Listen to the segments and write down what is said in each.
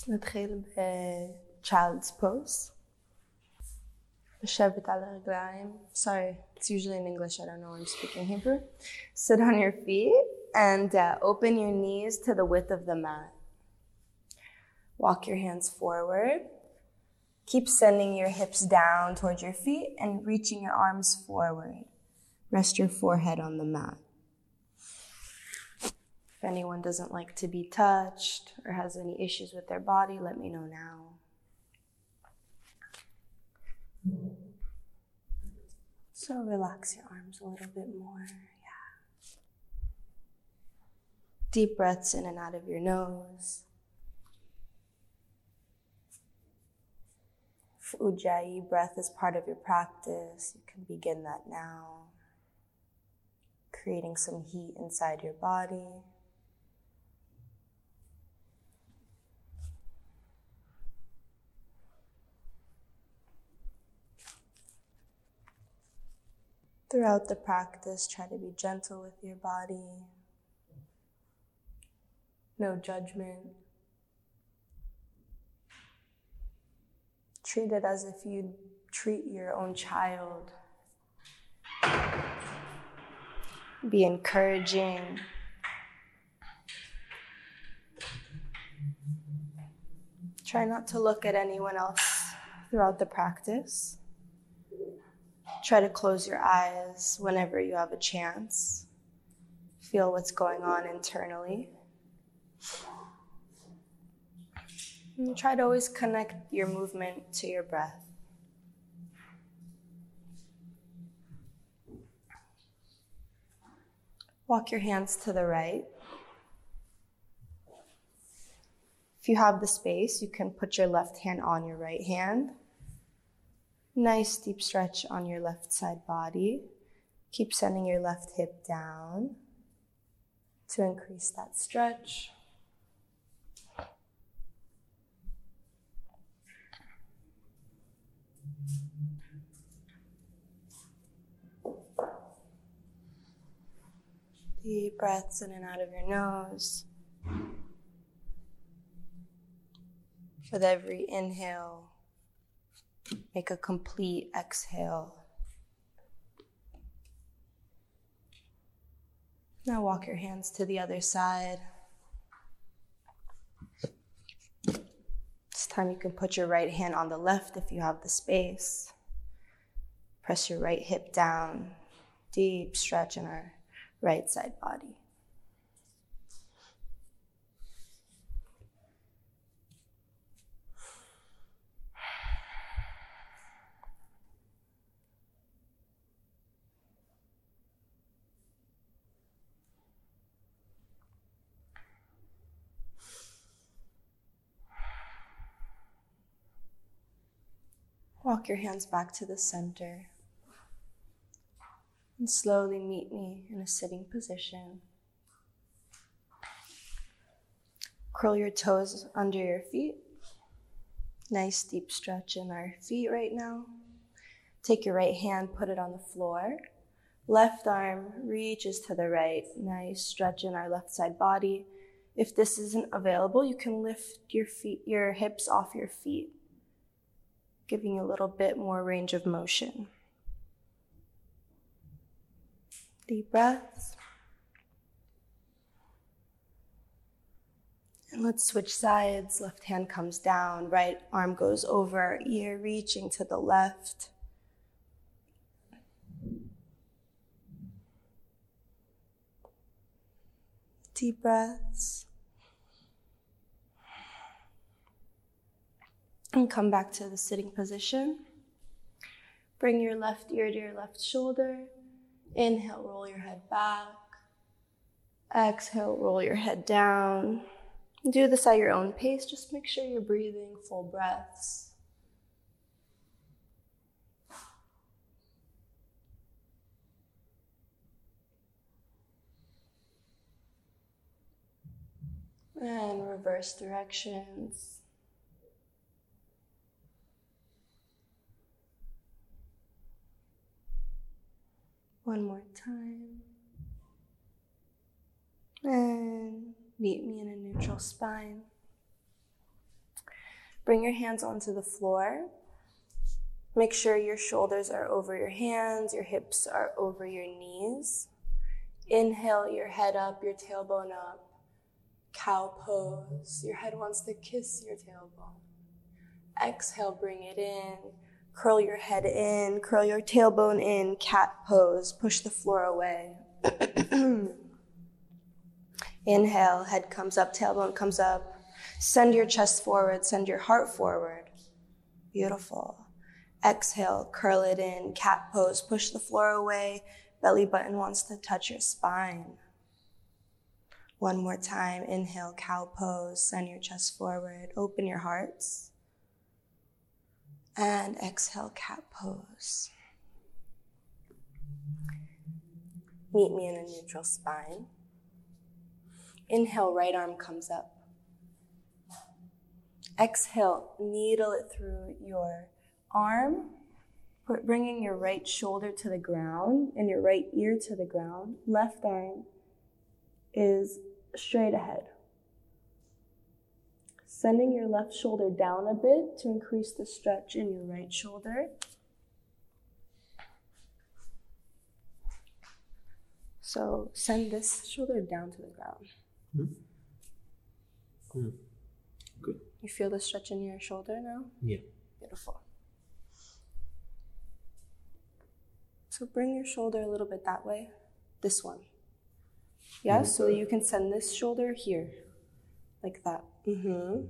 אז נתחיל ב-child's pose. לשבת על הרגליים. Sorry, it's usually in English. I don't know I'm speaking Hebrew. Sit on your feet and uh, open your knees to the width of the mat. Walk your hands forward. Keep sending your hips down towards your feet and reaching your arms forward. Rest your forehead on the mat. If anyone doesn't like to be touched or has any issues with their body, let me know now. So relax your arms a little bit more. Yeah. Deep breaths in and out of your nose. Ujjayi breath is part of your practice, you can begin that now. Creating some heat inside your body. Throughout the practice, try to be gentle with your body. No judgment. Treat it as if you treat your own child. Be encouraging. Try not to look at anyone else throughout the practice. Try to close your eyes whenever you have a chance. Feel what's going on internally. And try to always connect your movement to your breath. Walk your hands to the right. If you have the space, you can put your left hand on your right hand. Nice deep stretch on your left side body. Keep sending your left hip down to increase that stretch. Deep breaths in and out of your nose. With every inhale, make a complete exhale. Now walk your hands to the other side. This time you can put your right hand on the left if you have the space. Press your right hip down. Deep stretch in our right side body. Walk your hands back to the center and slowly meet me in a sitting position. Curl your toes under your feet. Nice deep stretch in our feet right now. Take your right hand, put it on the floor. Left arm reaches to the right. Nice stretch in our left side body. If this isn't available, you can lift your feet, your hips off your feet, giving you a little bit more range of motion. Deep breaths. And let's switch sides. Left hand comes down, right arm goes over, ear reaching to the left. Deep breaths. And come back to the sitting position. Bring your left ear to your left shoulder. Inhale, roll your head back. Exhale, roll your head down. Do this at your own pace. Just make sure you're breathing full breaths. And reverse directions. One more time. And meet me in a neutral spine. Bring your hands onto the floor. Make sure your shoulders are over your hands, your hips are over your knees. Inhale your head up, your tailbone up. Cow pose. Your head wants to kiss your tailbone. Exhale, bring it in. Curl your head in, curl your tailbone in, cat pose. Push the floor away. Inhale, head comes up, tailbone comes up. Send your chest forward, send your heart forward. Beautiful. Exhale, curl it in, cat pose, push the floor away. Belly button wants to touch your spine. One more time. Inhale, cow pose, send your chest forward, open your hearts. And exhale, cat pose. Meet me in a neutral spine. Inhale, right arm comes up. Exhale, needle it through your arm, bringing your right shoulder to the ground and your right ear to the ground. Left arm is straight ahead. Sending your left shoulder down a bit to increase the stretch in your right shoulder. So send this shoulder down to the ground. Mm-hmm. Mm. Good. You feel the stretch in your shoulder now? Yeah. Beautiful. So bring your shoulder a little bit that way. This one. Yeah, so you can send this shoulder here, like that. Mm-hmm.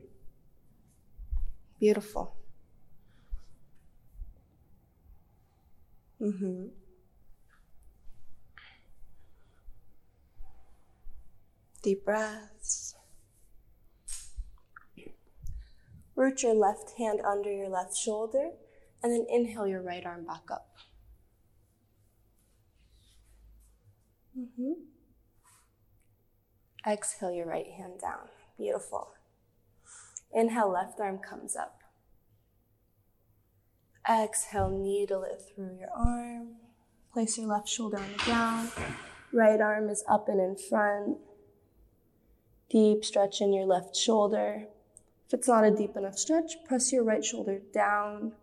Beautiful. Mm-hmm. Deep breaths. Root your left hand under your left shoulder and then inhale your right arm back up. Mm-hmm. Exhale your right hand down. Beautiful. Inhale, left arm comes up. Exhale, needle it through your arm. Place your left shoulder on the ground. Right arm is up and in front. Deep stretch in your left shoulder. If it's not a deep enough stretch, press your right shoulder down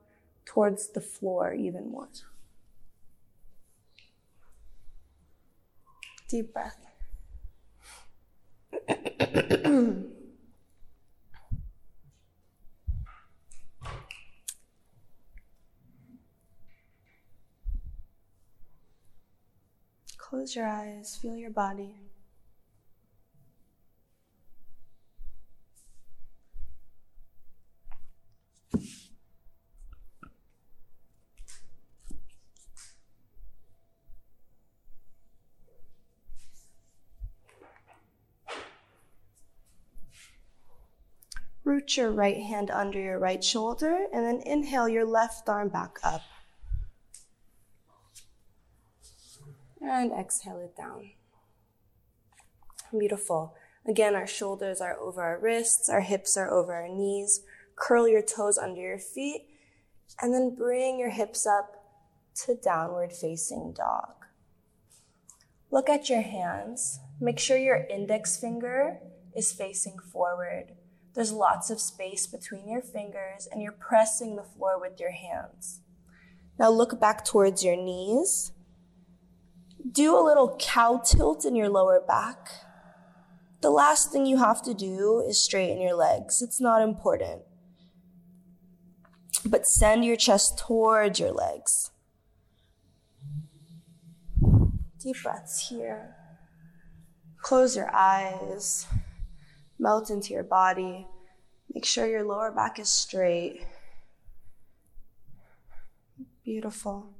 towards the floor even more. Deep breath. Close your eyes, feel your body. Root your right hand under your right shoulder and then inhale your left arm back up. And exhale it down. Beautiful. Again, our shoulders are over our wrists, our hips are over our knees. Curl your toes under your feet and then bring your hips up to downward facing dog. Look at your hands. Make sure your index finger is facing forward. There's lots of space between your fingers and you're pressing the floor with your hands. Now look back towards your knees. Do a little cow tilt in your lower back. The last thing you have to do is straighten your legs. It's not important. But send your chest towards your legs. Deep breaths here. Close your eyes melt into your body. Make sure your lower back is straight. Beautiful.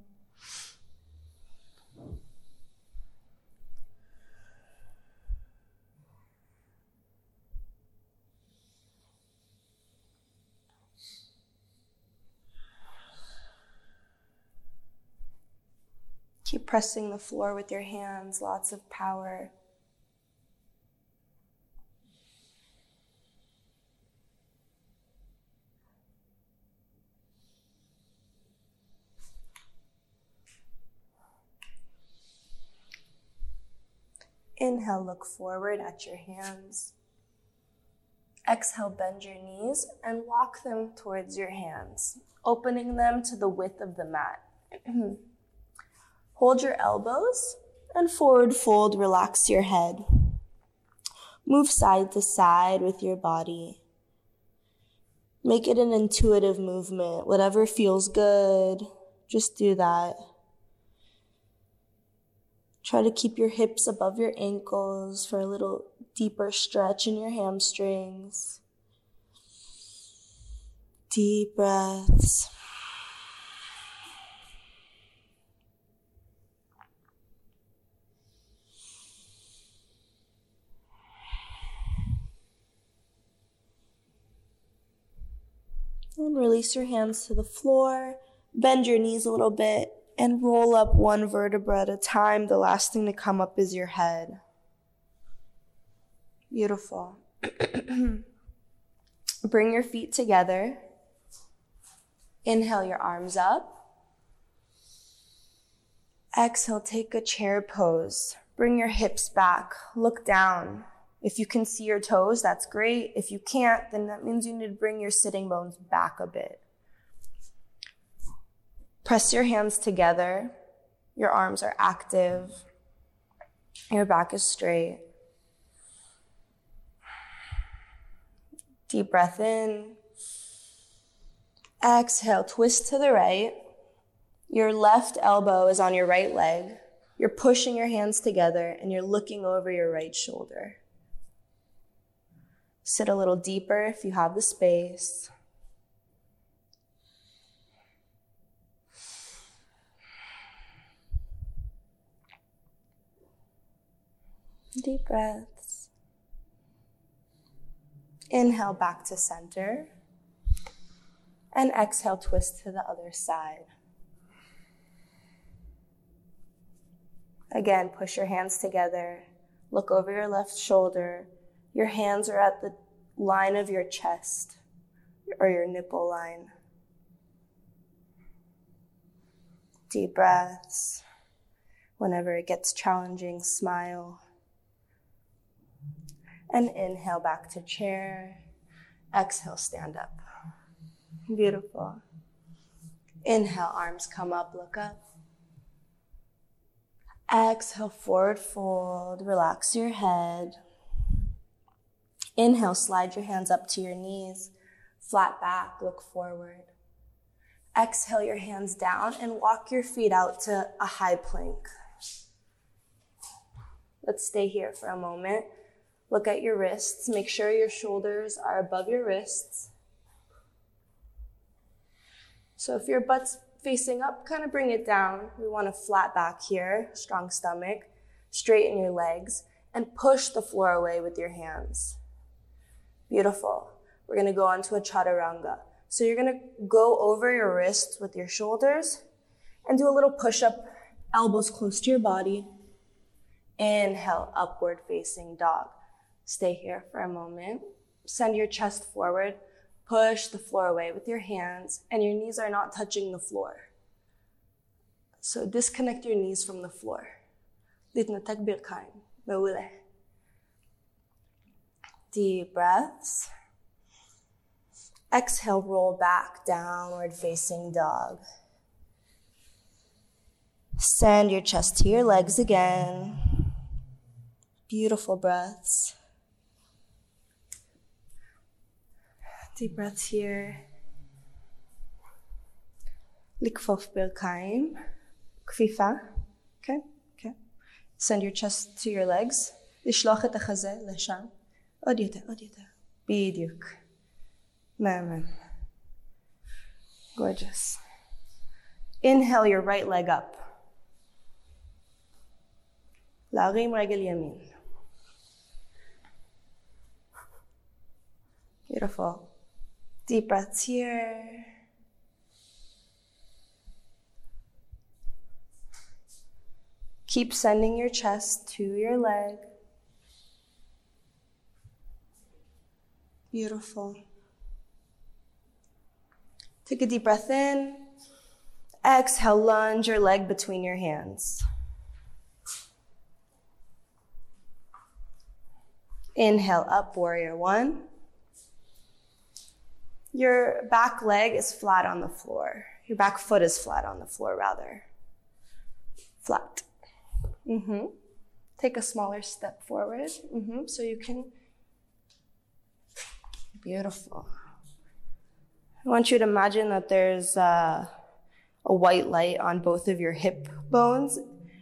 Keep pressing the floor with your hands, lots of power. Inhale, look forward at your hands. Exhale, bend your knees and walk them towards your hands, opening them to the width of the mat. Hold your elbows and forward fold, relax your head. Move side to side with your body. Make it an intuitive movement. Whatever feels good, just do that. Try to keep your hips above your ankles for a little deeper stretch in your hamstrings. Deep breaths. And release your hands to the floor. Bend your knees a little bit and roll up one vertebra at a time. The last thing to come up is your head. Beautiful. Bring your feet together. Inhale your arms up. Exhale, take a chair pose. Bring your hips back. Look down. If you can see your toes, that's great. If you can't, then that means you need to bring your sitting bones back a bit. Press your hands together. Your arms are active. Your back is straight. Deep breath in. Exhale, twist to the right. Your left elbow is on your right leg. You're pushing your hands together and you're looking over your right shoulder. Sit a little deeper if you have the space. Deep breaths. Inhale back to center. And exhale, twist to the other side. Again, push your hands together. Look over your left shoulder your hands are at the line of your chest or your nipple line. Deep breaths. Whenever it gets challenging, smile. And inhale back to chair. Exhale, stand up. Beautiful. Inhale, arms come up, look up. Exhale, forward fold, relax your head. Inhale, slide your hands up to your knees, flat back, look forward. Exhale your hands down and walk your feet out to a high plank. Let's stay here for a moment. Look at your wrists. Make sure your shoulders are above your wrists. So if your butt's facing up, kind of bring it down. We want a flat back here, strong stomach. Straighten your legs and push the floor away with your hands. Beautiful. We're going to go on to a chaturanga. So you're going to go over your wrists with your shoulders and do a little push up, elbows close to your body. Inhale, upward facing dog. Stay here for a moment. Send your chest forward. Push the floor away with your hands, and your knees are not touching the floor. So disconnect your knees from the floor Deep breaths. Exhale, roll back, downward facing dog. Send your chest to your legs again. Beautiful breaths. Deep breaths here. Likfof birkaim. Kfifa. Okay, okay. Send your chest to your legs. לשלוח את החזה לשם. Ad jut el, ad jut el. Védjük. Gorgeous. Inhale your right leg up. لغيم رجل يمين. Beautiful. Deep breaths here. Keep sending your chest to your leg. Beautiful. Take a deep breath in. Exhale, lunge your leg between your hands. Inhale up, warrior one. your back leg is flat on the floor. Your back foot is flat on the floor, rather. Flat. Mm-hmm. Take a smaller step forward. Mm-hmm. So you can. Beautiful. I want you to imagine that there's a, a white light on both of your hip bones,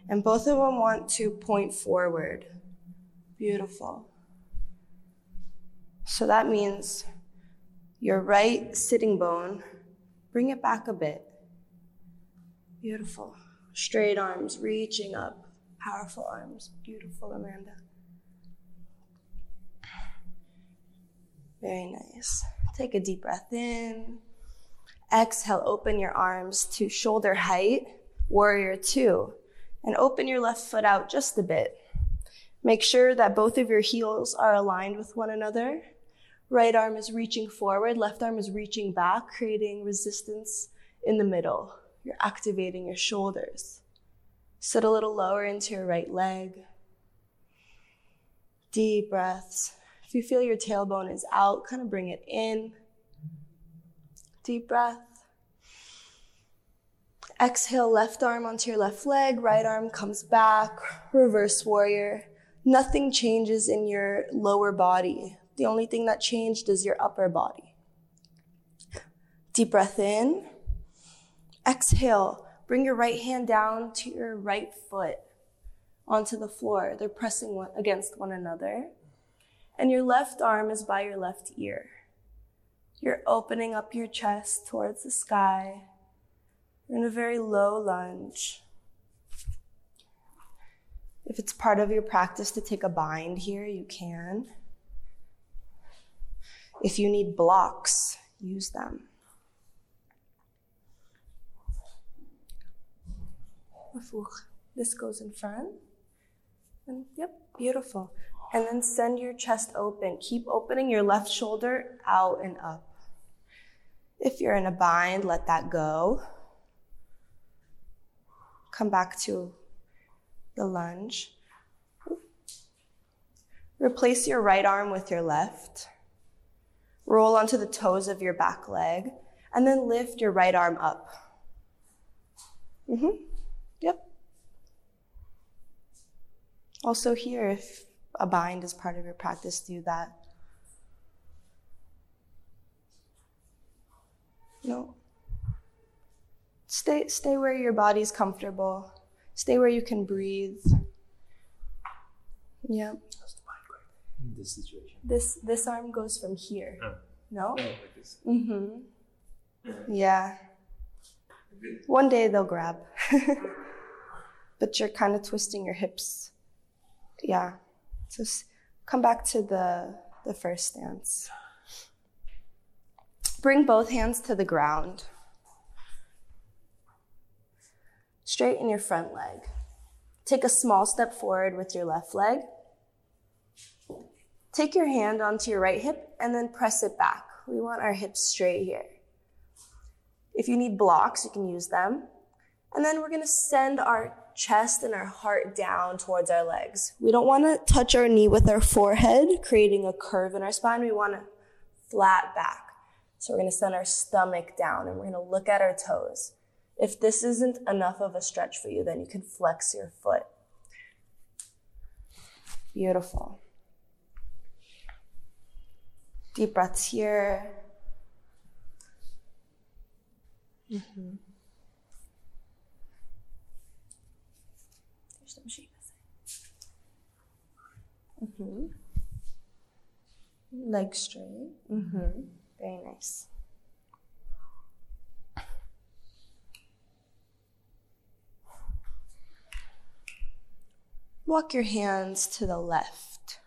and both of them want to point forward. Beautiful. So that means your right sitting bone, bring it back a bit. Beautiful. Straight arms reaching up. Powerful arms. Beautiful, Amanda. Very nice. Take a deep breath in. Exhale, open your arms to shoulder height, warrior two, and open your left foot out just a bit. Make sure that both of your heels are aligned with one another. Right arm is reaching forward, left arm is reaching back, creating resistance in the middle. You're activating your shoulders. Sit a little lower into your right leg. Deep breaths. If you feel your tailbone is out, kind of bring it in. Deep breath. Exhale, left arm onto your left leg, right arm comes back, reverse warrior. Nothing changes in your lower body. The only thing that changed is your upper body. Deep breath in. Exhale, bring your right hand down to your right foot onto the floor. They're pressing against one another. And your left arm is by your left ear. You're opening up your chest towards the sky. You're in a very low lunge. If it's part of your practice to take a bind here, you can. If you need blocks, use them. This goes in front. And yep, beautiful. And then send your chest open. Keep opening your left shoulder out and up. If you're in a bind, let that go. Come back to the lunge. Replace your right arm with your left. Roll onto the toes of your back leg, and then lift your right arm up. Mm-hmm. Yep. Also, here, if a bind is part of your practice, do that. No. Stay, stay where your body's comfortable. Stay where you can breathe. Yeah. In this situation. This this arm goes from here. Oh. No? Oh, like this. Mm-hmm. Yeah. One day they'll grab. but you're kind of twisting your hips. Yeah. Just come back to the the first stance. Bring both hands to the ground. Straighten your front leg. Take a small step forward with your left leg. Take your hand onto your right hip and then press it back. We want our hips straight here. If you need blocks, you can use them. And then we're gonna send our chest and our heart down towards our legs. We don't wanna touch our knee with our forehead, creating a curve in our spine. We wanna flat back. So we're gonna send our stomach down and we're gonna look at our toes. If this isn't enough of a stretch for you, then you can flex your foot. Beautiful. Deep breaths here. Mm-hmm. There's some shape. Mm-hmm. Legs straight. Mm-hmm. Very nice. Walk your hands to the left.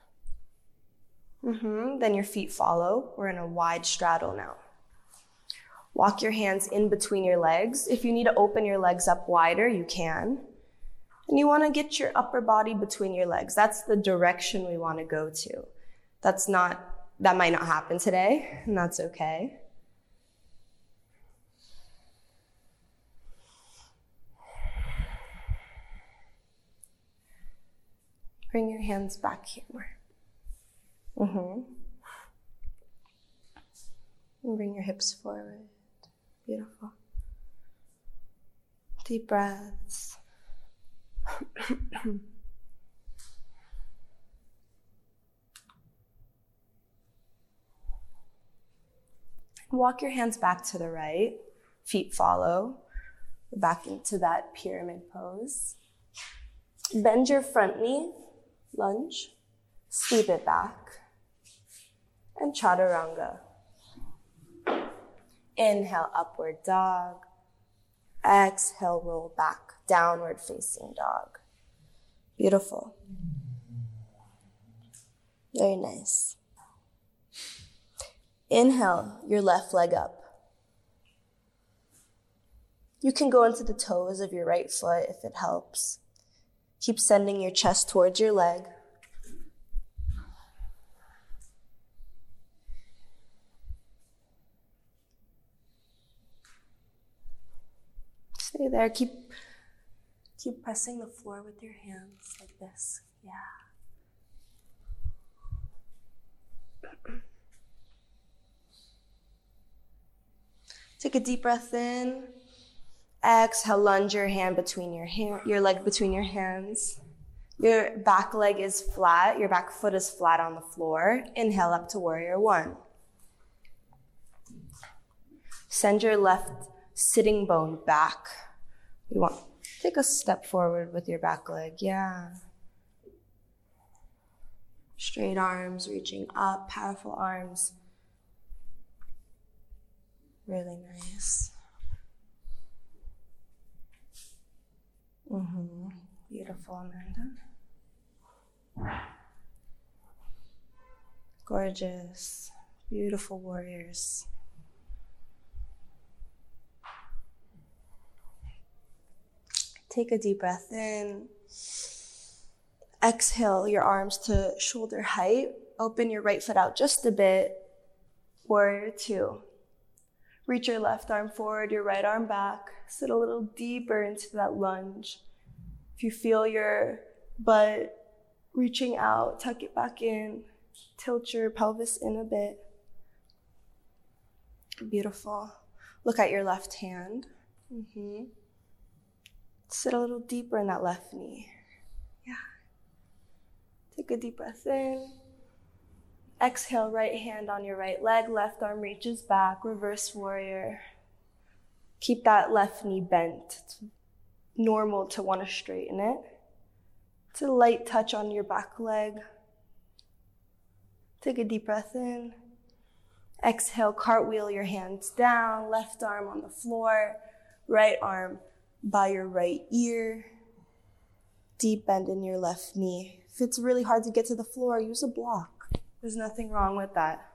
hmm Then your feet follow. We're in a wide straddle now. Walk your hands in between your legs. If you need to open your legs up wider, you can. And you want to get your upper body between your legs. That's the direction we want to go to. That's not, that might not happen today, and that's okay. Bring your hands back here more. Mm-hmm. And bring your hips forward. Beautiful. Deep breaths. Walk your hands back to the right, feet follow, back into that pyramid pose. Bend your front knee, lunge, sweep it back, and chaturanga. Inhale, upward dog. Exhale, roll back, downward facing dog. Beautiful. Very nice. Inhale your left leg up. You can go into the toes of your right foot if it helps. Keep sending your chest towards your leg. Stay there. Keep keep pressing the floor with your hands like this. Yeah. Take a deep breath in. Exhale, lunge your hand between your hand, your leg between your hands. Your back leg is flat, your back foot is flat on the floor. Inhale up to warrior one. Send your left sitting bone back. You want take a step forward with your back leg. Yeah. Straight arms reaching up, powerful arms. Really nice. Mm-hmm. Beautiful, Amanda. Gorgeous. Beautiful warriors. Take a deep breath in. Exhale your arms to shoulder height. Open your right foot out just a bit. Warrior two. Reach your left arm forward, your right arm back. Sit a little deeper into that lunge. If you feel your butt reaching out, tuck it back in. Tilt your pelvis in a bit. Beautiful. Look at your left hand. Mm-hmm. Sit a little deeper in that left knee. Yeah. Take a deep breath in. Exhale, right hand on your right leg, left arm reaches back, reverse warrior. Keep that left knee bent. It's normal to want to straighten it. It's a light touch on your back leg. Take a deep breath in. Exhale, cartwheel your hands down, left arm on the floor, right arm by your right ear. Deep bend in your left knee. If it's really hard to get to the floor, use a block. There's nothing wrong with that.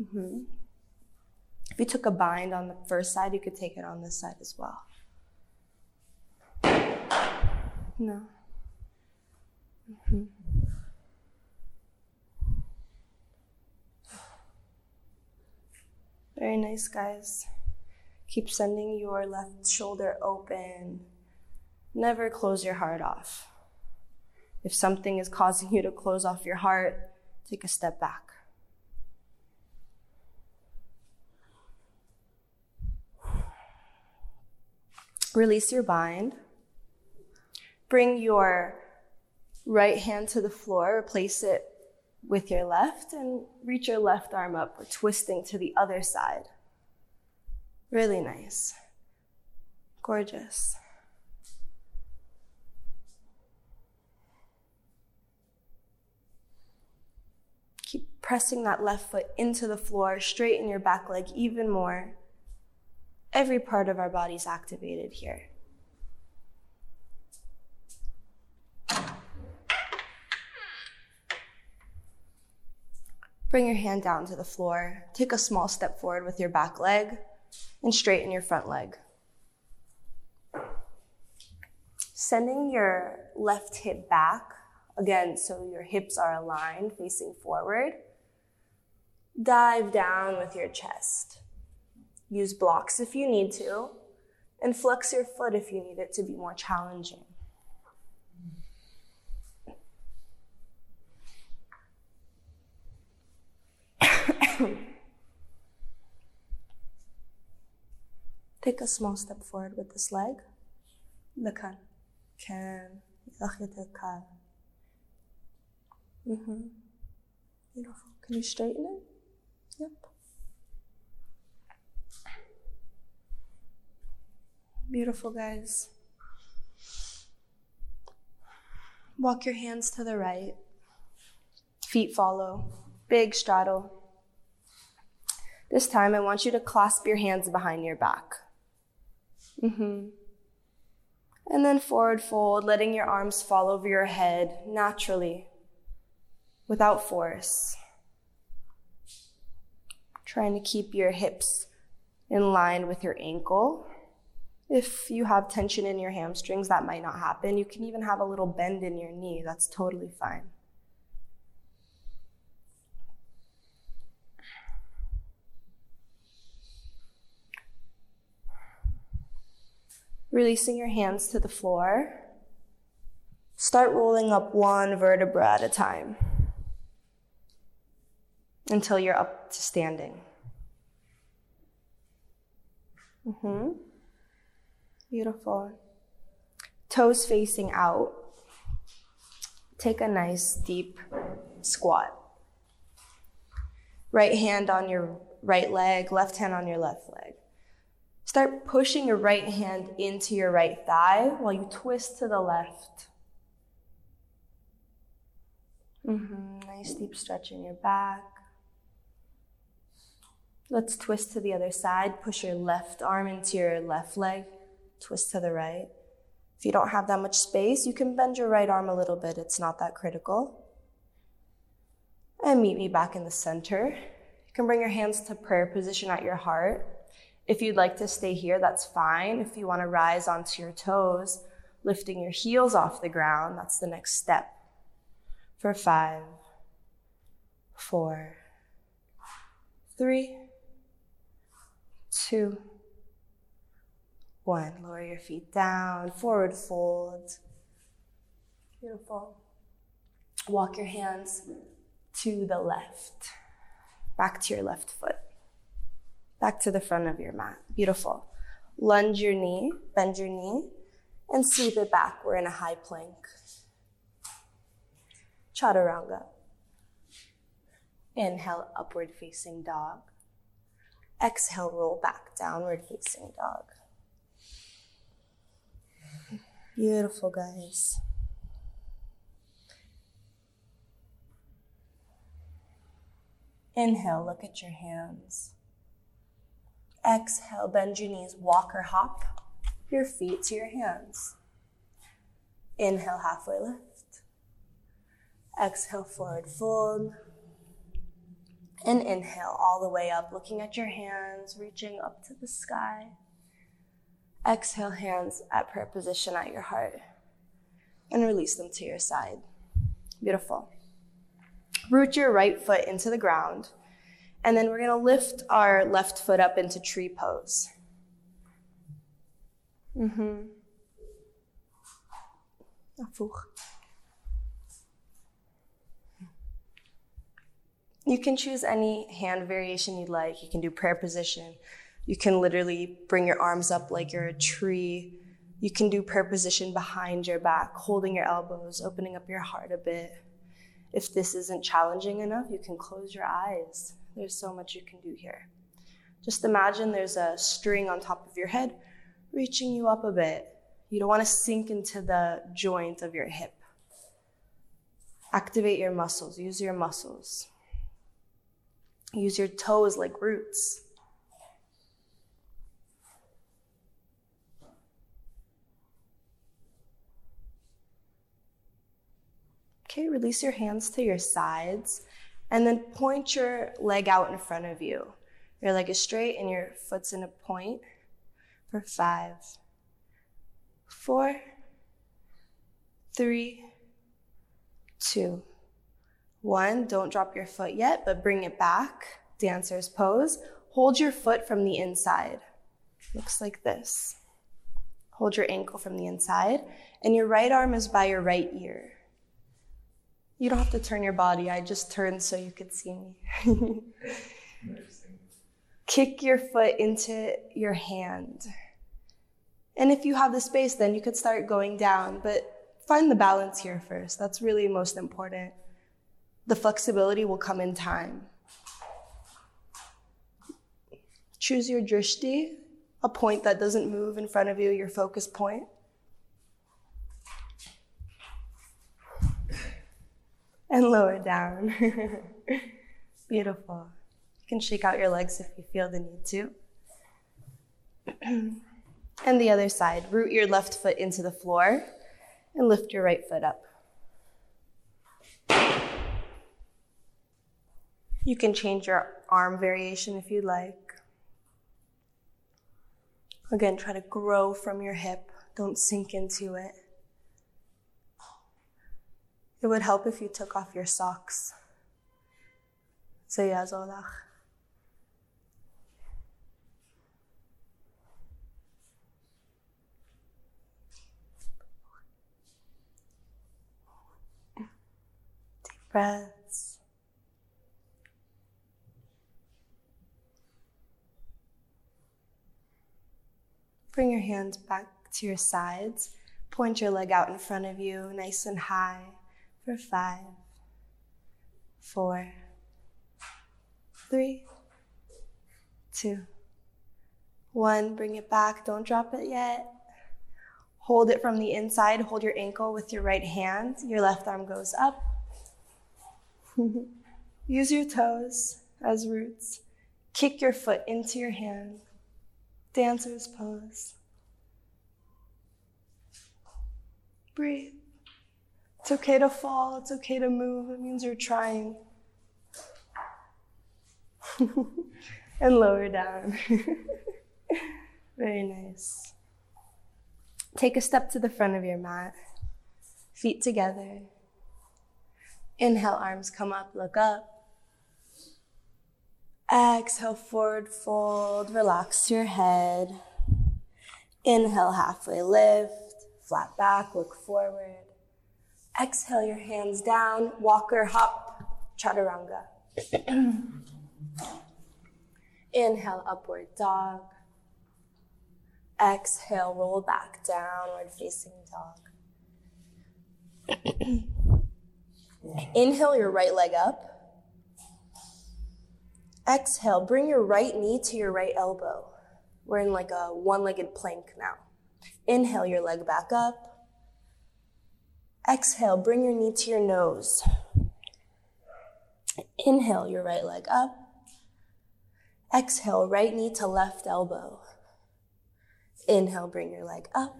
Mm-hmm. If you took a bind on the first side, you could take it on this side as well. No. Mm-hmm. Very nice, guys. Keep sending your left shoulder open. Never close your heart off. If something is causing you to close off your heart, take a step back. Release your bind. Bring your right hand to the floor, replace it with your left, and reach your left arm up. We're twisting to the other side. Really nice. Gorgeous. Keep pressing that left foot into the floor, straighten your back leg even more. Every part of our body is activated here. Bring your hand down to the floor. Take a small step forward with your back leg and straighten your front leg. Sending your left hip back Again, so your hips are aligned, facing forward. Dive down with your chest. Use blocks if you need to, and flex your foot if you need it to be more challenging. Take a small step forward with this leg. لكان كان يأخذ كان Mm-hmm. Beautiful. Can you straighten it? Yep. Beautiful, guys. Walk your hands to the right. Feet follow. Big straddle. This time, I want you to clasp your hands behind your back. Mm-hmm. And then forward fold, letting your arms fall over your head naturally, without force. Trying to keep your hips in line with your ankle. If you have tension in your hamstrings, that might not happen. You can even have a little bend in your knee. That's totally fine. Releasing your hands to the floor. Start rolling up one vertebra at a time until you're up to standing. Mm-hmm. Beautiful. Toes facing out. Take a nice deep squat. Right hand on your right leg, left hand on your left leg. Start pushing your right hand into your right thigh while you twist to the left. Mm-hmm. Nice deep stretch in your back. Let's twist to the other side. Push your left arm into your left leg. Twist to the right. If you don't have that much space, you can bend your right arm a little bit. It's not that critical. And meet me back in the center. You can bring your hands to prayer position at your heart. If you'd like to stay here, that's fine. If you want to rise onto your toes, lifting your heels off the ground, that's the next step. For five, four, three, two, one. Lower your feet down, forward fold. Beautiful. Walk your hands to the left, back to your left foot, back to the front of your mat. Beautiful. Lunge your knee, bend your knee, and sweep it back. We're in a high plank. Chaturanga. Inhale, upward facing dog. Exhale, roll back, downward facing dog. Beautiful, guys. Inhale, look at your hands. Exhale, bend your knees, walk or hop your feet to your hands. Inhale, halfway lift. Exhale, forward fold. And inhale all the way up, looking at your hands, reaching up to the sky. Exhale, hands at prayer position at your heart. And release them to your side. Beautiful. Root your right foot into the ground. And then we're going to lift our left foot up into tree pose. Mm-hmm. You can choose any hand variation you'd like. You can do prayer position. You can literally bring your arms up like you're a tree. You can do prayer position behind your back, holding your elbows, opening up your heart a bit. If this isn't challenging enough, you can close your eyes. There's so much you can do here. Just imagine there's a string on top of your head reaching you up a bit. You don't want to sink into the joint of your hip. Activate your muscles, use your muscles. Use your toes like roots. Okay, release your hands to your sides and then point your leg out in front of you. Your leg is straight and your foot's in a point for five, four, three, two, one. Don't drop your foot yet, but bring it back. Dancer's pose. Hold your foot from the inside. Looks like this. Hold your ankle from the inside, and your right arm is by your right ear. You don't have to turn your body. I just turned so you could see me. Kick your foot into your hand. And if you have the space, then you could start going down, but find the balance here first. That's really most important. The flexibility will come in time. Choose your drishti, a point that doesn't move in front of you, your focus point. And lower down. Beautiful. You can shake out your legs if you feel the need to. and the other side, root your left foot into the floor and lift your right foot up. You can change your arm variation if you'd like. Again, try to grow from your hip. Don't sink into it. It would help if you took off your socks. Zayazolach. Deep breaths. Bring your hands back to your sides. Point your leg out in front of you, nice and high, for five, four, three, two, one. Bring it back. Don't drop it yet. Hold it from the inside. Hold your ankle with your right hand. Your left arm goes up. Use your toes as roots. Kick your foot into your hand. Dancer's pose. Breathe. It's okay to fall. It's okay to move. It means you're trying. and lower down. Very nice. Take a step to the front of your mat, feet together. Inhale, arms come up, look up. Exhale, forward fold, relax your head. Inhale, halfway lift, flat back, look forward. Exhale your hands down, walker hop, chaturanga. Inhale, upward dog. Exhale, roll back, downward facing dog. Inhale your right leg up. Exhale, bring your right knee to your right elbow. We're in like a one legged plank now. Inhale your leg back up. Exhale, bring your knee to your nose. Inhale your right leg up. Exhale, right knee to left elbow. Inhale, bring your leg up.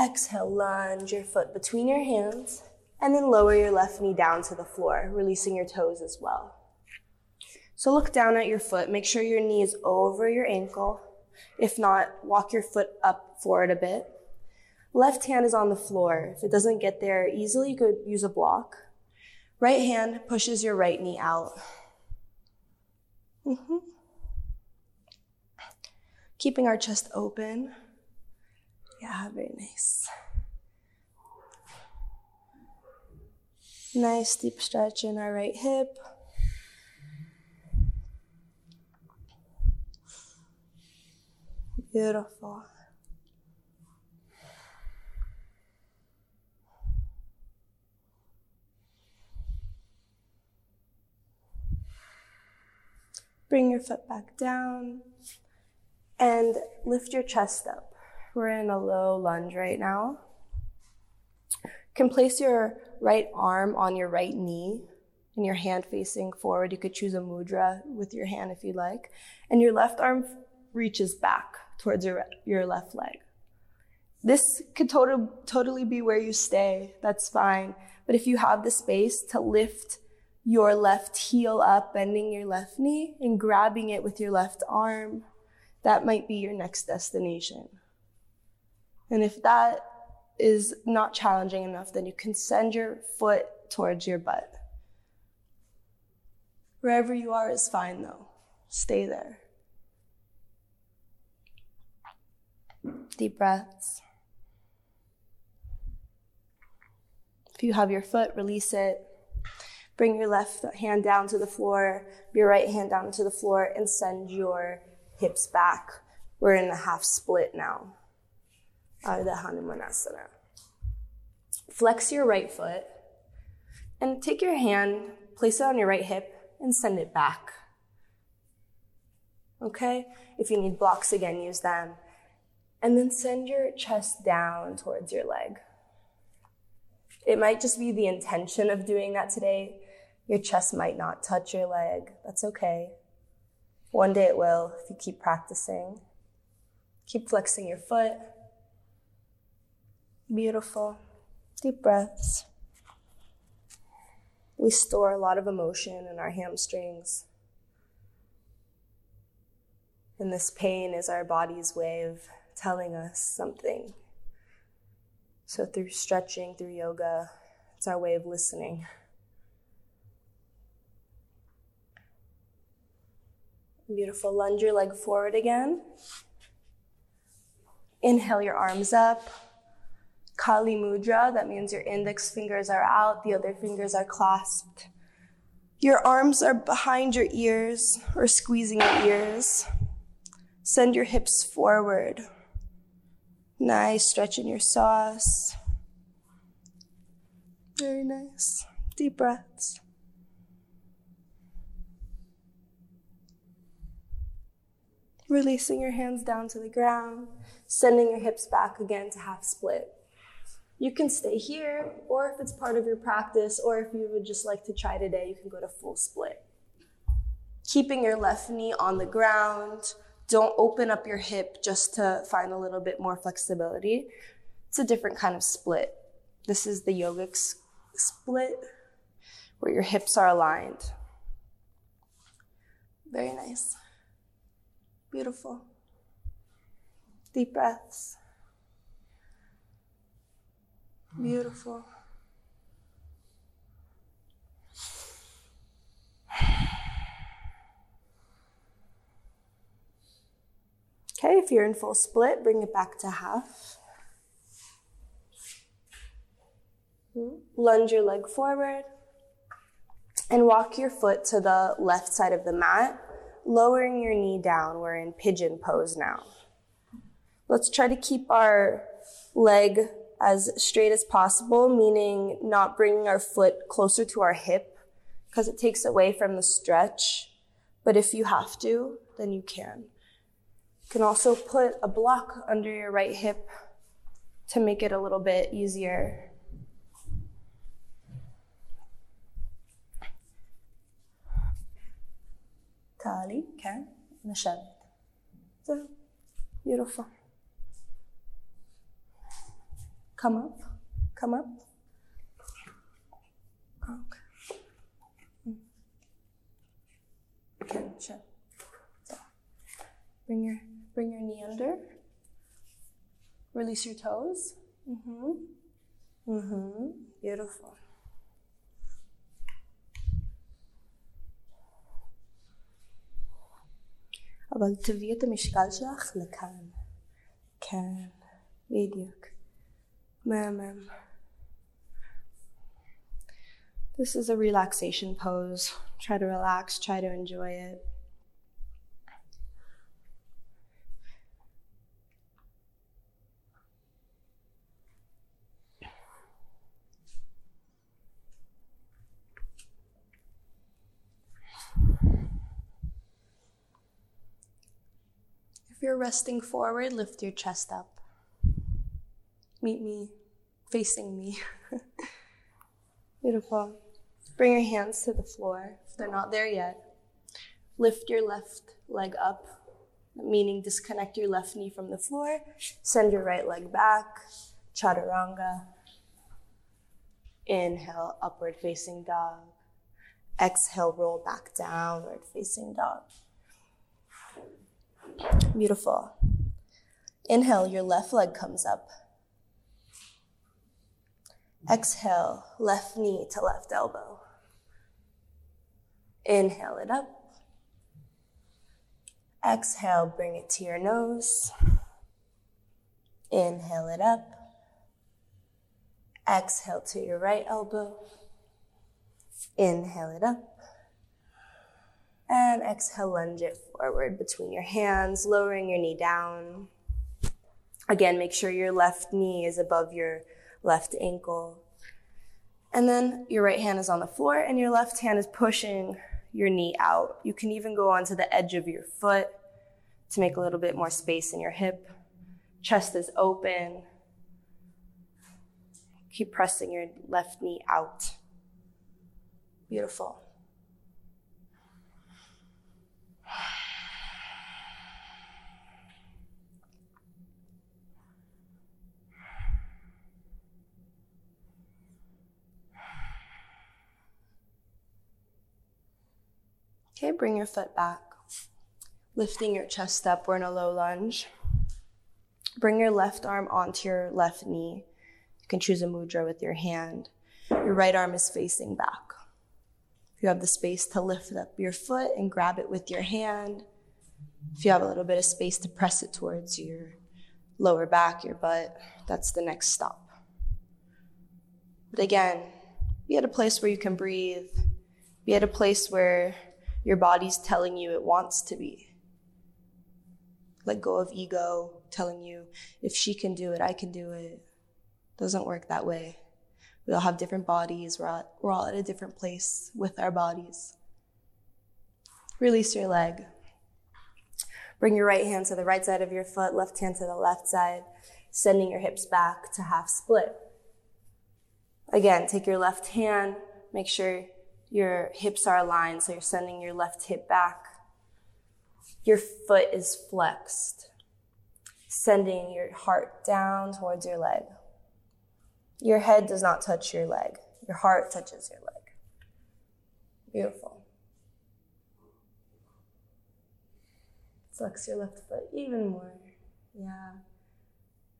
Exhale, lunge your foot between your hands, and then lower your left knee down to the floor, releasing your toes as well. So look down at your foot. Make sure your knee is over your ankle. If not, walk your foot up forward a bit. Left hand is on the floor. If it doesn't get there easily, you could use a block. Right hand pushes your right knee out. Mm-hmm. Keeping our chest open. Yeah, very nice. Nice deep stretch in our right hip. Beautiful. Bring your foot back down and lift your chest up. We're in a low lunge right now. You can place your right arm on your right knee and your hand facing forward. You could choose a mudra with your hand if you'd like. And your left arm reaches back towards your, your left leg. This could total, totally be where you stay. That's fine. But if you have the space to lift your left heel up, bending your left knee and grabbing it with your left arm. That might be your next destination. And if that is not challenging enough, then you can send your foot towards your butt. Wherever you are is fine though. Stay there. Deep breaths. If you have your foot, release it. Bring your left hand down to the floor, your right hand down to the floor, and send your hips back. We're in a half split now. Ardha Hanumanasana. Flex your right foot and take your hand, place it on your right hip, and send it back. Okay? If you need blocks again, use them. And then send your chest down towards your leg. It might just be the intention of doing that today. Your chest might not touch your leg. That's okay. One day it will if you keep practicing. Keep flexing your foot. Beautiful. Deep breaths. We store a lot of emotion in our hamstrings. And this pain is our body's way of telling us something. So, through stretching, through yoga, it's our way of listening. Beautiful. Lunge your leg forward again. Inhale your arms up. Kali Mudra, that means your index fingers are out, the other fingers are clasped. Your arms are behind your ears or squeezing your ears. Send your hips forward. Nice stretch in your psoas. Very nice. Deep breaths. Releasing your hands down to the ground, sending your hips back again to half split. You can stay here, or if it's part of your practice, or if you would just like to try today, you can go to full split. Keeping your left knee on the ground, don't open up your hip just to find a little bit more flexibility. It's a different kind of split. This is the yogic split where your hips are aligned. Very nice. Beautiful. Deep breaths. Beautiful. Okay, if you're in full split, bring it back to half. Lunge your leg forward and walk your foot to the left side of the mat, lowering your knee down. We're in pigeon pose now. Let's try to keep our leg as straight as possible, meaning not bringing our foot closer to our hip because it takes away from the stretch. But if you have to, then you can You can also put a block under your right hip to make it a little bit easier. Kali, Ken, and Shavit. So, beautiful. Come up, come up. Okay. Okay, sure. So, bring your bring your knee under. Release your toes. Mm-hmm. Mm-hmm. Beautiful. אבל תביאי את המשקל שלך לכאן. כן, בדיוק. מהמם. This is a relaxation pose. Try to relax, try to enjoy it. You're resting forward, lift your chest up. Meet me, facing me. Beautiful. Bring your hands to the floor if they're not there yet. Lift your left leg up, meaning disconnect your left knee from the floor. Send your right leg back. Chaturanga. Inhale, upward facing dog. Exhale, roll back downward facing dog. Beautiful. Inhale, your left leg comes up. Exhale, left knee to left elbow. Inhale it up. Exhale, bring it to your nose. Inhale it up. Exhale to your right elbow. Inhale it up. And exhale, lunge it forward between your hands, lowering your knee down. Again, make sure your left knee is above your left ankle. And then your right hand is on the floor and your left hand is pushing your knee out. You can even go onto the edge of your foot to make a little bit more space in your hip. Chest is open. Keep pressing your left knee out. Beautiful. Okay, bring your foot back. Lifting your chest up, we're in a low lunge. Bring your left arm onto your left knee. You can choose a mudra with your hand. Your right arm is facing back. If you have the space to lift up your foot and grab it with your hand, if you have a little bit of space to press it towards your lower back, your butt, that's the next stop. But again, be at a place where you can breathe. Be at a place where your body's telling you it wants to be. Let go of ego telling you if she can do it, I can do it. Doesn't work that way. We all have different bodies. We're all, we're all at a different place with our bodies. Release your leg. Bring your right hand to the right side of your foot, left hand to the left side, sending your hips back to half split. Again, take your left hand, make sure your hips are aligned, so you're sending your left hip back. Your foot is flexed, sending your heart down towards your leg. Your head does not touch your leg, your heart touches your leg. Beautiful. Flex your left foot even more. Yeah.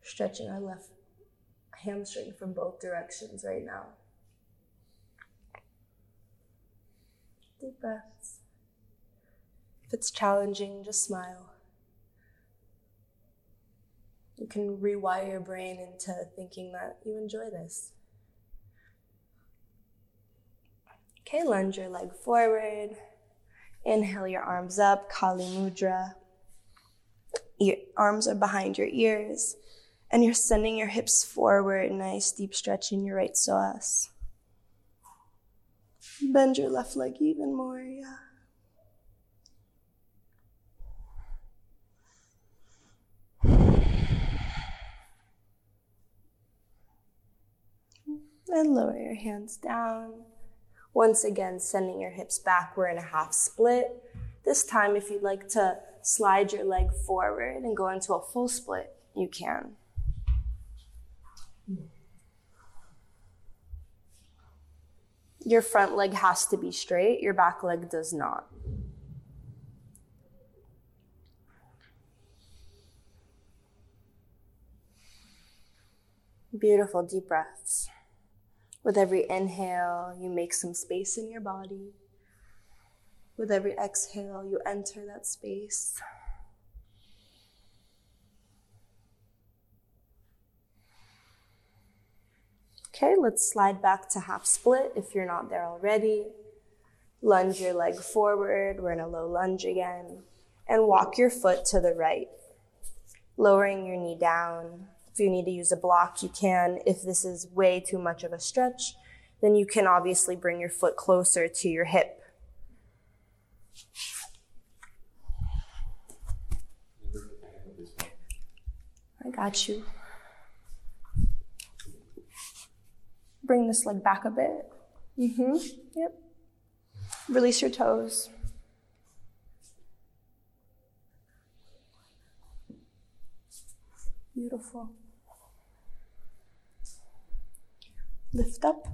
Stretching our left hamstring from both directions right now. Deep breaths. If it's challenging, just smile. You can rewire your brain into thinking that you enjoy this. Okay, lunge your leg forward. Inhale your arms up, Kali Mudra. Your arms are behind your ears, and you're sending your hips forward. Nice deep stretch in your right psoas. Bend your left leg even more, yeah. And lower your hands down. Once again, sending your hips back. We're in a half split. This time, if you'd like to slide your leg forward and go into a full split, you can. Your front leg has to be straight, your back leg does not. Beautiful deep breaths. With every inhale, you make some space in your body. With every exhale, you enter that space. Okay, let's slide back to half split if you're not there already. Lunge your leg forward. We're in a low lunge again. And walk your foot to the right, lowering your knee down. If you need to use a block, you can. If this is way too much of a stretch, then you can obviously bring your foot closer to your hip. I got you. Bring this leg back a bit. Mm-hmm. Yep. Release your toes. Beautiful. Lift up.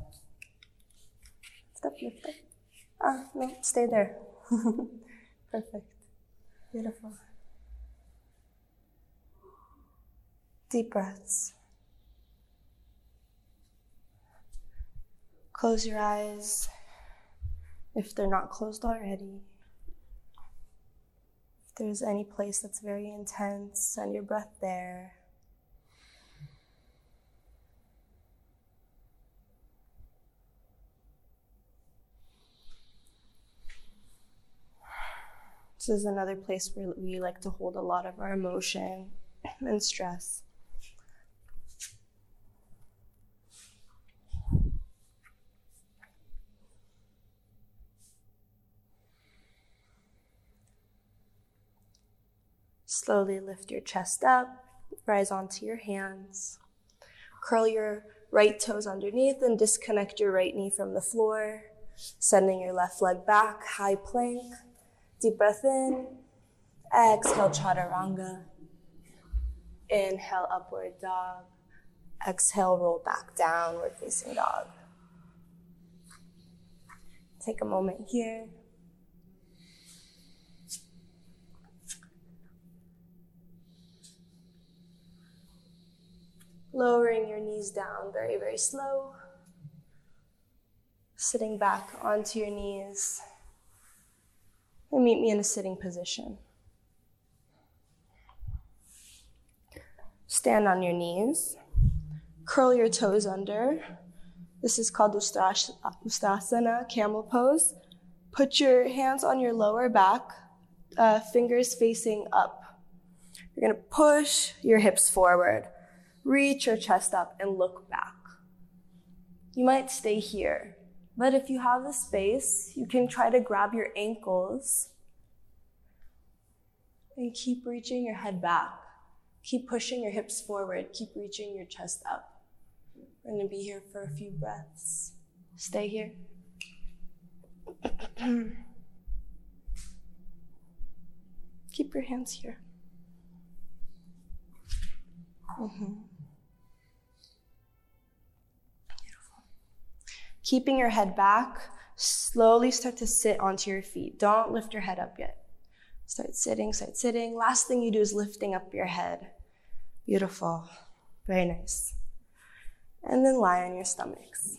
Lift up, lift up. Ah, no, stay there. Perfect. Beautiful. Deep breaths. Close your eyes if they're not closed already. If there's any place that's very intense, send your breath there. This is another place where we like to hold a lot of our emotion and stress. Slowly lift your chest up, rise onto your hands. Curl your right toes underneath and disconnect your right knee from the floor, sending your left leg back, high plank. Deep breath in. Exhale, chaturanga. Inhale, upward dog. Exhale, roll back, downward facing dog. Take a moment here. Lowering your knees down very, very slow. Sitting back onto your knees. And meet me in a sitting position. Stand on your knees. Curl your toes under. This is called Ustrasana, camel pose. Put your hands on your lower back, uh, fingers facing up. You're gonna push your hips forward. Reach your chest up and look back. You might stay here, but if you have the space, you can try to grab your ankles and keep reaching your head back. Keep pushing your hips forward. Keep reaching your chest up. We're going to be here for a few breaths. Stay here. Keep your hands here. Mm-hmm. Keeping your head back, slowly start to sit onto your feet. Don't lift your head up yet. Start sitting, start sitting. Last thing you do is lifting up your head. Beautiful. Very nice. And then lie on your stomachs.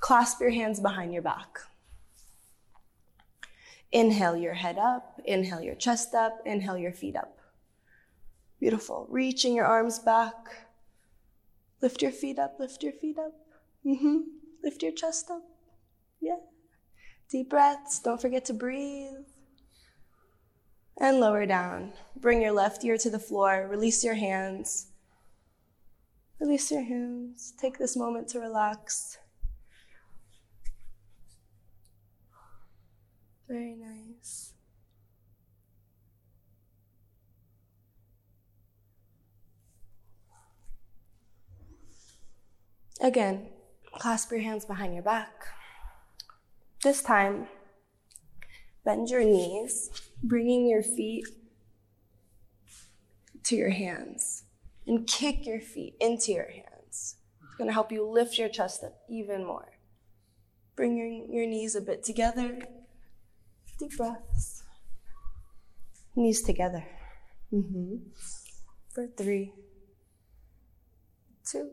Clasp your hands behind your back. Inhale your head up, inhale your chest up, inhale your feet up. Beautiful. Reaching your arms back. Lift your feet up, lift your feet up. Mm-hmm. Lift your chest up. Yeah. Deep breaths. Don't forget to breathe. And lower down. Bring your left ear to the floor. Release your hands. Release your hands. Take this moment to relax. Very nice. Again, clasp your hands behind your back. This time, bend your knees, bringing your feet to your hands, and kick your feet into your hands. It's going to help you lift your chest up even more. Bring your, your knees a bit together. Deep breaths. Knees together. Mm-hmm. For three, two,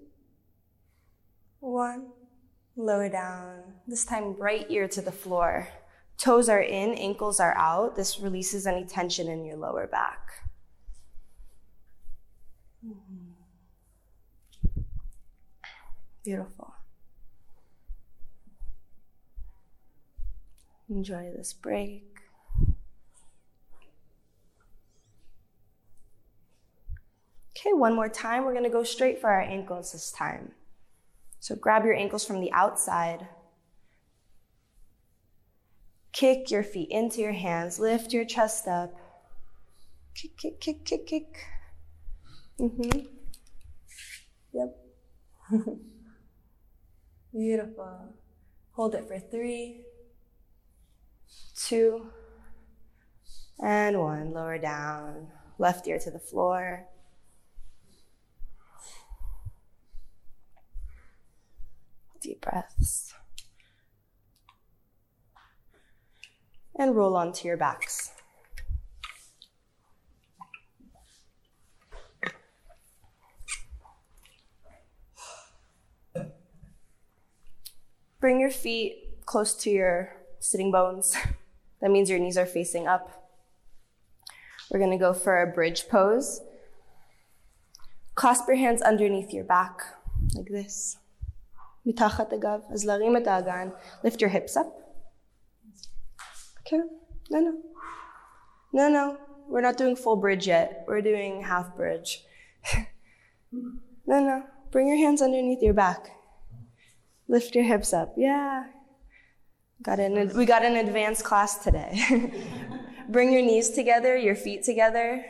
one. Lower down. This time, right ear to the floor. Toes are in, ankles are out. This releases any tension in your lower back. Mm-hmm. Beautiful. Enjoy this break. Okay, one more time. We're going to go straight for our ankles this time. So grab your ankles from the outside. Kick your feet into your hands. Lift your chest up. Kick, kick, kick, kick, kick. Mm-hmm. Yep. Beautiful. Hold it for three, two, and one. Lower down. Left ear to the floor. Deep breaths. And roll onto your backs. Bring your feet close to your sitting bones. That means your knees are facing up. We're gonna go for a bridge pose. Clasp your hands underneath your back, like this. מתחת הגב, אז להרים את האגן, lift your hips up. Okay. No, no. No, no. We're not doing full bridge yet. We're doing half bridge. no, no. Bring your hands underneath your back. Lift your hips up. Yeah. Got an, we got an advanced class today. Bring your knees together, your feet together.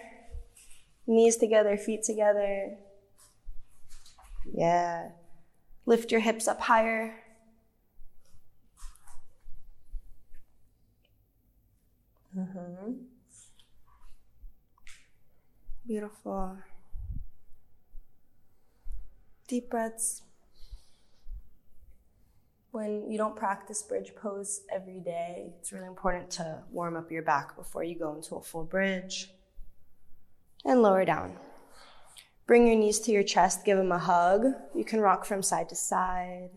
Knees together, feet together. Yeah. Lift your hips up higher. Mm-hmm. Beautiful. Deep breaths. When you don't practice bridge pose every day, it's really important to warm up your back before you go into a full bridge. And lower down. Bring your knees to your chest, give them a hug. You can rock from side to side.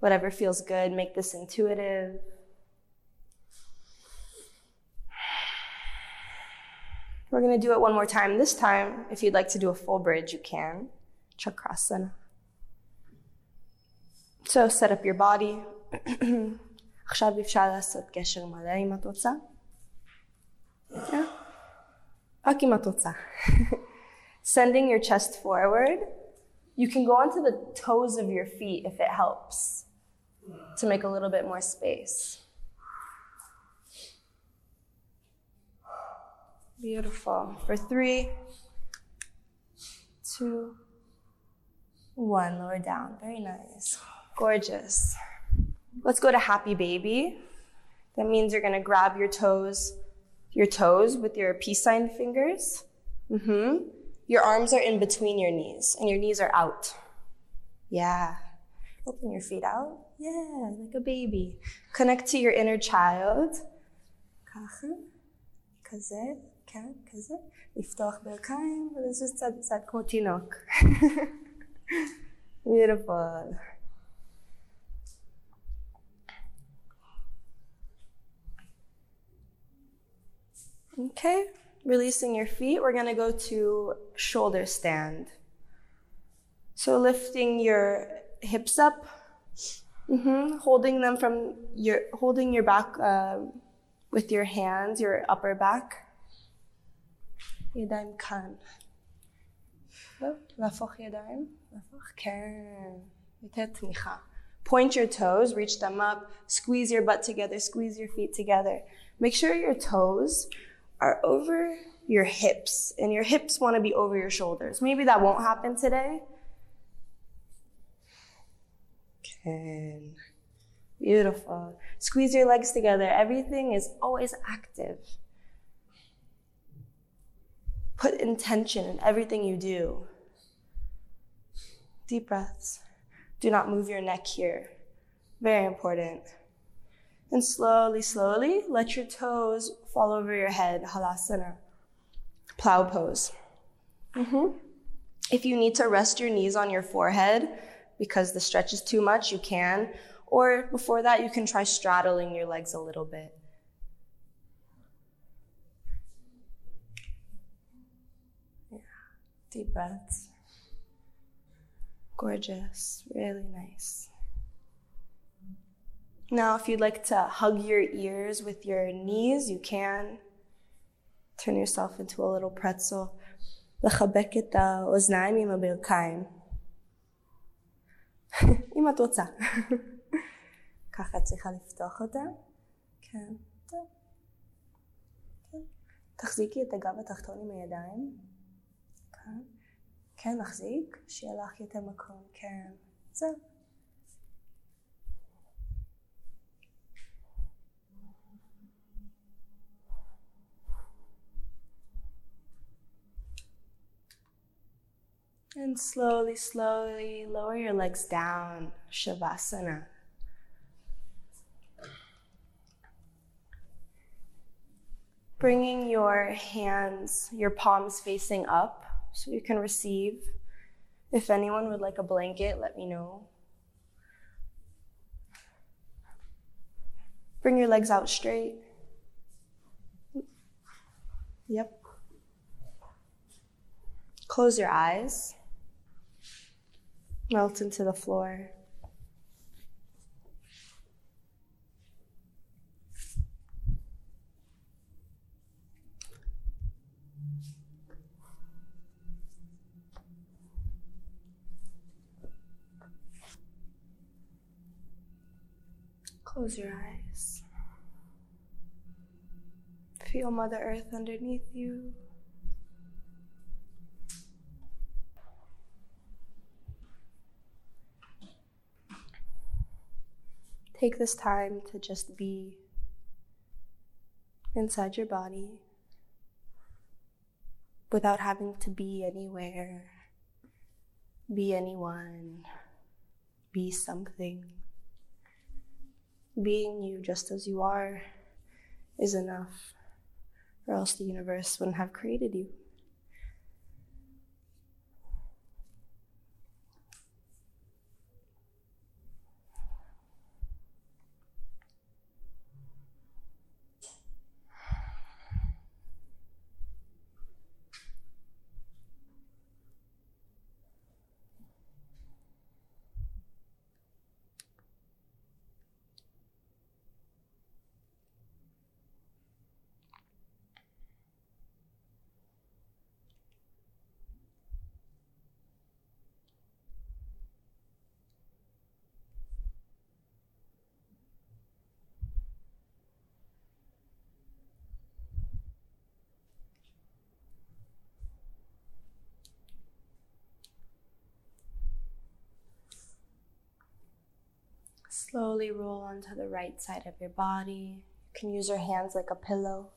Whatever feels good, make this intuitive. We're going to do it one more time. This time, if you'd like to do a full bridge, you can. Chakrasana. So set up your body. עכשיו אפשר לעשות קשר מלא אם את רוצה. רק אם את רוצה. Sending your chest forward. You can go onto the toes of your feet if it helps to make a little bit more space. Beautiful. For three, two, one. Lower down. Very nice. Gorgeous. Let's go to happy baby. That means you're going to grab your toes, your toes with your peace sign fingers. Mm-hmm. Your arms are in between your knees and your knees are out. Yeah. Open your feet out. Yeah, like a baby. Connect to your inner child. ככה, כזה, כן, כזה. לפתוח ברכיים ולזוז צד לצד כמו תינוק. Beautiful. Okay, releasing your feet, we're gonna go to shoulder stand. So lifting your hips up, hmm holding them from your, holding your back uh, with your hands, your upper back. ידיים כאן. להפוך ידיים, להפוך, כן, יותר תמיכה. Point your toes, reach them up, squeeze your butt together, squeeze your feet together. Make sure your toes are over your hips, and your hips want to be over your shoulders. Maybe that won't happen today. Can. Beautiful. Squeeze your legs together. Everything is always active. Put intention in everything you do. Deep breaths. Do not move your neck here. Very important. And slowly, slowly, let your toes fall over your head, halasana, plow pose. Mm-hmm. If you need to rest your knees on your forehead because the stretch is too much, you can. Or before that, you can try straddling your legs a little bit. Yeah. Deep breaths. Gorgeous. Really nice. Now, if you'd like to hug your ears with your knees, you can. Turn yourself into a little pretzel. לחבק את האוזניים עם הברכיים. אם את רוצה. ככה את צריכה לפתוח אותה. כן, טוב. כן. תחזיקי את הגב התחתון עם הידיים. כן. כן, נחזיק, שיהיה לך יותר מקום. כן. זהו. And slowly, slowly lower your legs down, Shavasana. Bringing your hands, your palms facing up so you can receive. If anyone would like a blanket, let me know. Bring your legs out straight. Yep. Close your eyes melt into the floor. Close your eyes. Feel Mother Earth underneath you. Take this time to just be inside your body without having to be anywhere, be anyone, be something. Being you just as you are is enough, or else the universe wouldn't have created you. Slowly roll onto the right side of your body. You can use your hands like a pillow.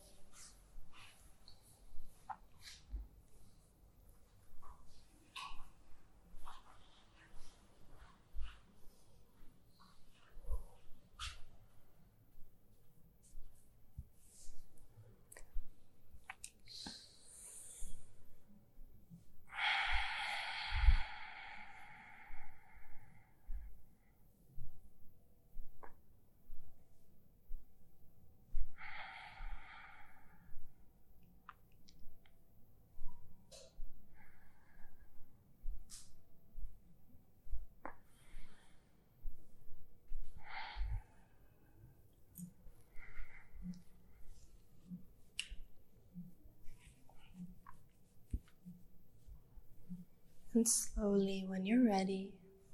And slowly, when you're ready,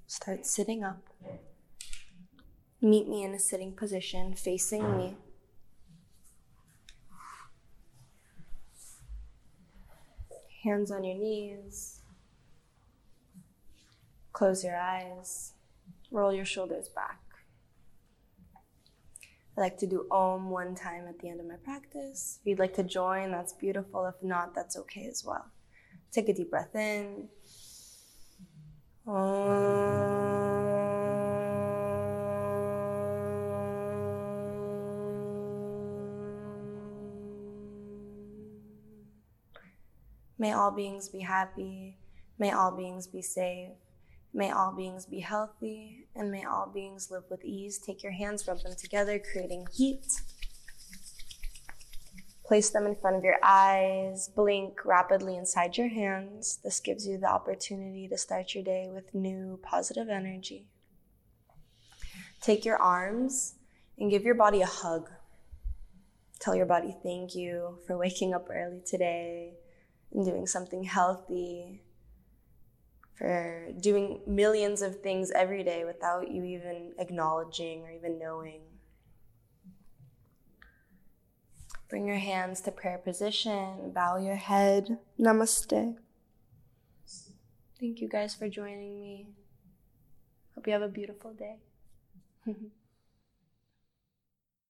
start sitting up. Meet me in a sitting position facing me. Hands on your knees. Close your eyes. Roll your shoulders back. I like to do Om one time at the end of my practice. If you'd like to join, that's beautiful. If not, that's okay as well. Take a deep breath in. May all beings be happy. May all beings be safe. May all beings be healthy. And may all beings live with ease. Take your hands, rub them together, creating heat. Place them in front of your eyes, blink rapidly inside your hands. This gives you the opportunity to start your day with new positive energy. Take your arms and give your body a hug. Tell your body thank you for waking up early today and doing something healthy, for doing millions of things every day without you even acknowledging or even knowing. Bring your hands to prayer position, bow your head. Namaste. Thank you guys for joining me. Hope you have a beautiful day.